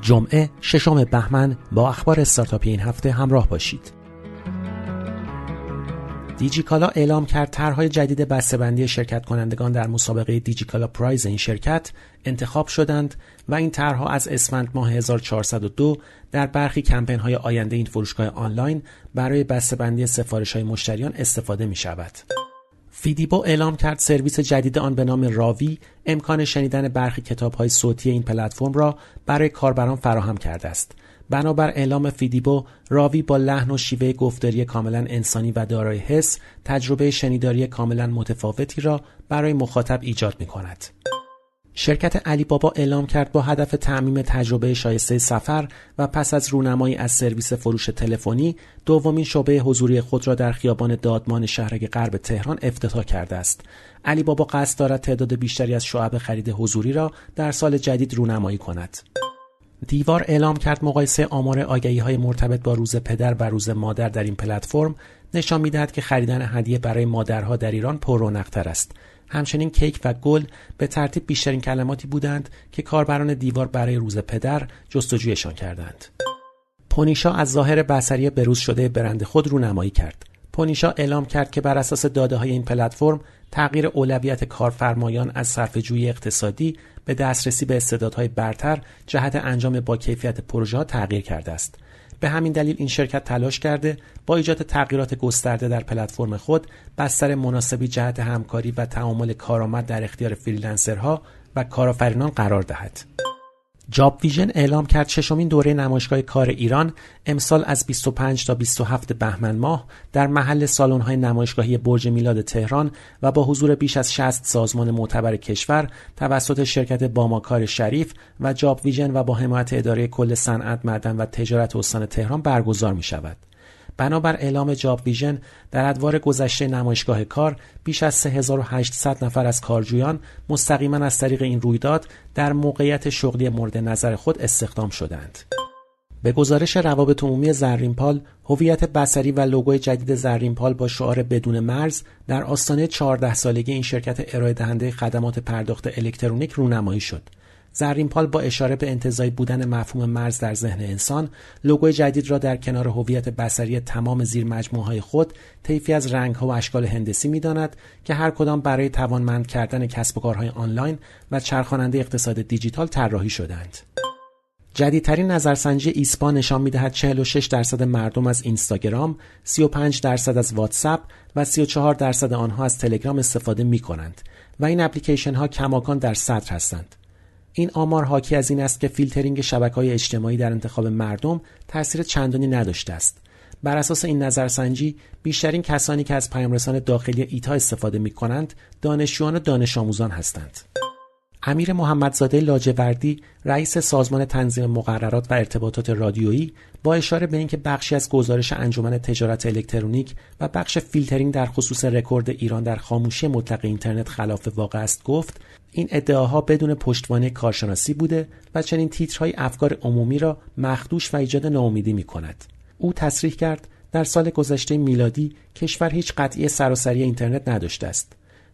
جمعه ششم بهمن با اخبار استارتاپی این هفته همراه باشید. دیجیکالا اعلام کرد طرحهای جدید بسته‌بندی شرکت کنندگان در مسابقه دیجیکالا پرایز این شرکت انتخاب شدند و این طرحها از اسفند ماه 1402 در برخی کمپین های آینده این فروشگاه آنلاین برای بسته‌بندی سفارش های مشتریان استفاده می شود. فیدیبو اعلام کرد سرویس جدید آن به نام راوی امکان شنیدن برخی کتاب های صوتی این پلتفرم را برای کاربران فراهم کرده است. بنابر اعلام فیدیبو راوی با لحن و شیوه گفتاری کاملا انسانی و دارای حس تجربه شنیداری کاملا متفاوتی را برای مخاطب ایجاد می کند. شرکت علی بابا اعلام کرد با هدف تعمیم تجربه شایسته سفر و پس از رونمایی از سرویس فروش تلفنی دومین شعبه حضوری خود را در خیابان دادمان شهرک غرب تهران افتتاح کرده است. علی بابا قصد دارد تعداد بیشتری از شعب خرید حضوری را در سال جدید رونمایی کند. دیوار اعلام کرد مقایسه آمار آگهی های مرتبط با روز پدر و روز مادر در این پلتفرم نشان می‌دهد که خریدن هدیه برای مادرها در ایران پررونقتر است همچنین کیک و گل به ترتیب بیشترین کلماتی بودند که کاربران دیوار برای روز پدر جستجویشان کردند. پونیشا از ظاهر بصری بروز شده برند خود رو نمایی کرد. پونیشا اعلام کرد که بر اساس داده های این پلتفرم تغییر اولویت کارفرمایان از صرفه‌جویی اقتصادی به دسترسی به استعدادهای برتر جهت انجام با کیفیت پروژه تغییر کرده است. به همین دلیل این شرکت تلاش کرده با ایجاد تغییرات گسترده در پلتفرم خود بستر مناسبی جهت همکاری و تعامل کارآمد در اختیار فریلنسرها و کارآفرینان قرار دهد. جاب ویژن اعلام کرد ششمین دوره نمایشگاه کار ایران امسال از 25 تا 27 بهمن ماه در محل های نمایشگاهی برج میلاد تهران و با حضور بیش از 60 سازمان معتبر کشور توسط شرکت باماکار شریف و جاب ویژن و با حمایت اداره کل صنعت معدن و تجارت استان تهران برگزار می شود. بنابر اعلام جاب ویژن در ادوار گذشته نمایشگاه کار بیش از 3800 نفر از کارجویان مستقیما از طریق این رویداد در موقعیت شغلی مورد نظر خود استخدام شدند. به گزارش روابط عمومی زرینپال هویت بصری و لوگوی جدید زرینپال با شعار بدون مرز در آستانه 14 سالگی این شرکت ارائه دهنده خدمات پرداخت الکترونیک رونمایی شد. زرینپال با اشاره به انتظایی بودن مفهوم مرز در ذهن انسان لوگوی جدید را در کنار هویت بصری تمام زیر های خود طیفی از ها و اشکال هندسی می‌داند که هر کدام برای توانمند کردن کسب و کارهای آنلاین و چرخاننده اقتصاد دیجیتال طراحی شدند. جدیدترین نظرسنجی ایسپا نشان می‌دهد 46 درصد مردم از اینستاگرام، 35 درصد از واتساپ و 34 درصد آنها از تلگرام استفاده می کنند و این اپلیکیشن ها کماکان در صدر هستند. این آمار حاکی از این است که فیلترینگ شبکه های اجتماعی در انتخاب مردم تاثیر چندانی نداشته است. بر اساس این نظرسنجی بیشترین کسانی که از پیامرسان داخلی ایتا استفاده می کنند دانشجویان و دانش آموزان هستند. امیر محمدزاده لاجوردی رئیس سازمان تنظیم مقررات و ارتباطات رادیویی با اشاره به اینکه بخشی از گزارش انجمن تجارت الکترونیک و بخش فیلترینگ در خصوص رکورد ایران در خاموشی مطلق اینترنت خلاف واقع است گفت این ادعاها بدون پشتوانه کارشناسی بوده و چنین تیترهای افکار عمومی را مخدوش و ایجاد ناامیدی می کند. او تصریح کرد در سال گذشته میلادی کشور هیچ قطعی سراسری اینترنت نداشته است.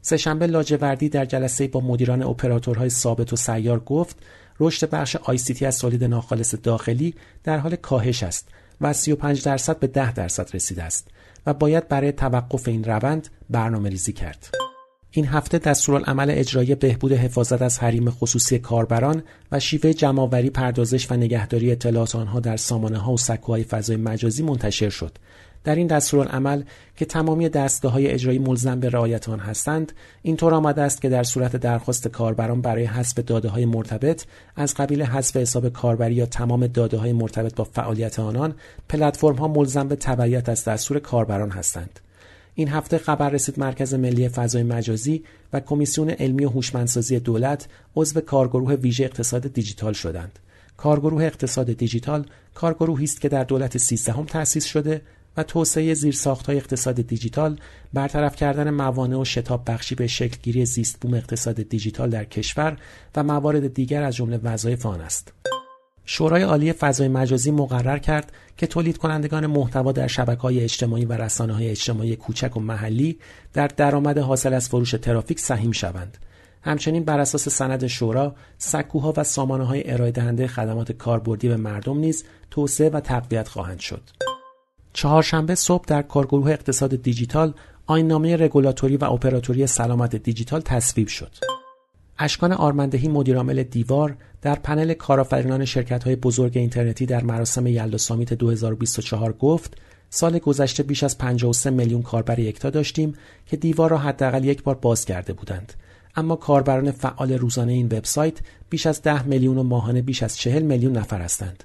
سهشنبه لاجوردی در جلسه با مدیران اپراتورهای ثابت و سیار گفت رشد بخش آیسیتی از تولید ناخالص داخلی در حال کاهش است و از 35 درصد به 10 درصد رسیده است و باید برای توقف این روند برنامه ریزی کرد. این هفته دستورالعمل اجرایی بهبود حفاظت از حریم خصوصی کاربران و شیوه جمعآوری پردازش و نگهداری اطلاعات آنها در سامانه ها و سکوهای فضای مجازی منتشر شد در این دستورالعمل که تمامی دستگاه های اجرایی ملزم به رعایت آن هستند اینطور آمده است که در صورت درخواست کاربران برای حذف داده های مرتبط از قبیل حذف حساب کاربری یا تمام داده های مرتبط با فعالیت آنان پلتفرم ها ملزم به تبعیت از دستور کاربران هستند این هفته خبر رسید مرکز ملی فضای مجازی و کمیسیون علمی و هوشمندسازی دولت عضو کارگروه ویژه اقتصاد دیجیتال شدند. کارگروه اقتصاد دیجیتال کارگروهی است که در دولت سیزدهم تأسیس شده و توسعه زیرساختهای اقتصاد دیجیتال برطرف کردن موانع و شتاب بخشی به شکلگیری زیست بوم اقتصاد دیجیتال در کشور و موارد دیگر از جمله وظایف آن است. شورای عالی فضای مجازی مقرر کرد که تولید کنندگان محتوا در شبکه های اجتماعی و رسانه های اجتماعی کوچک و محلی در درآمد حاصل از فروش ترافیک سهیم شوند. همچنین بر اساس سند شورا سکوها و سامانه های ارائه دهنده خدمات کاربردی به مردم نیز توسعه و تقویت خواهند شد. چهارشنبه صبح در کارگروه اقتصاد دیجیتال آیننامه رگولاتوری و اپراتوری سلامت دیجیتال تصویب شد. اشکان آرمندهی مدیرعامل دیوار در پنل کارآفرینان های بزرگ اینترنتی در مراسم یلدا سامیت 2024 گفت سال گذشته بیش از 53 میلیون کاربر یکتا داشتیم که دیوار را حداقل یک بار باز کرده بودند اما کاربران فعال روزانه این وبسایت بیش از 10 میلیون و ماهانه بیش از 40 میلیون نفر هستند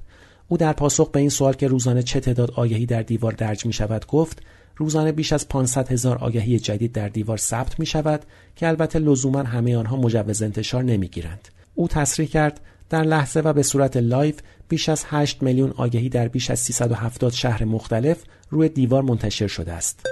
او در پاسخ به این سوال که روزانه چه تعداد آگهی در دیوار درج می شود گفت روزانه بیش از 500 هزار آگهی جدید در دیوار ثبت می شود که البته لزوما همه آنها مجوز انتشار نمی گیرند. او تصریح کرد در لحظه و به صورت live بیش از 8 میلیون آگهی در بیش از 370 شهر مختلف روی دیوار منتشر شده است.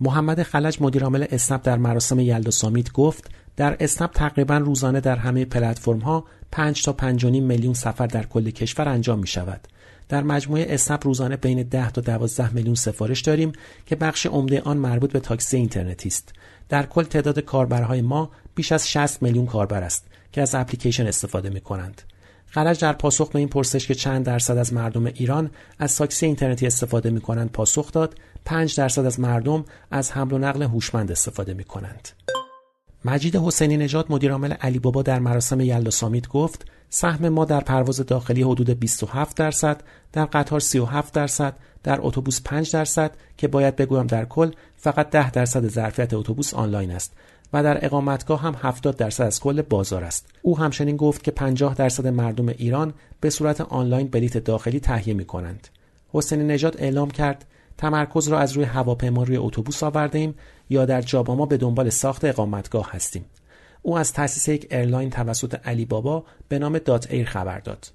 محمد خلج مدیرعامل اسنپ در مراسم یلدا سامیت گفت در اسنپ تقریبا روزانه در همه پلتفرم ها 5 تا 5.5 میلیون سفر در کل کشور انجام می شود. در مجموعه اسنپ روزانه بین 10 تا 12 میلیون سفارش داریم که بخش عمده آن مربوط به تاکسی اینترنتی است. در کل تعداد کاربرهای ما بیش از 60 میلیون کاربر است که از اپلیکیشن استفاده می کنند. خرج در پاسخ به این پرسش که چند درصد از مردم ایران از تاکسی اینترنتی استفاده می کنند پاسخ داد 5 درصد از مردم از حمل و نقل هوشمند استفاده می کنند. مجید حسینی نژاد مدیرعامل علی بابا در مراسم یلدا سامیت گفت سهم ما در پرواز داخلی حدود 27 درصد، در قطار 37 درصد، در اتوبوس 5 درصد که باید بگویم در کل فقط 10 درصد ظرفیت اتوبوس آنلاین است و در اقامتگاه هم 70 درصد از کل بازار است. او همچنین گفت که 50 درصد مردم ایران به صورت آنلاین بلیت داخلی تهیه می کنند. حسین نژاد اعلام کرد تمرکز را از روی هواپیما روی اتوبوس آورده و در جاباما به دنبال ساخت اقامتگاه هستیم. او از تأسیس یک ایرلاین توسط علی بابا به نام دات ایر خبر داد.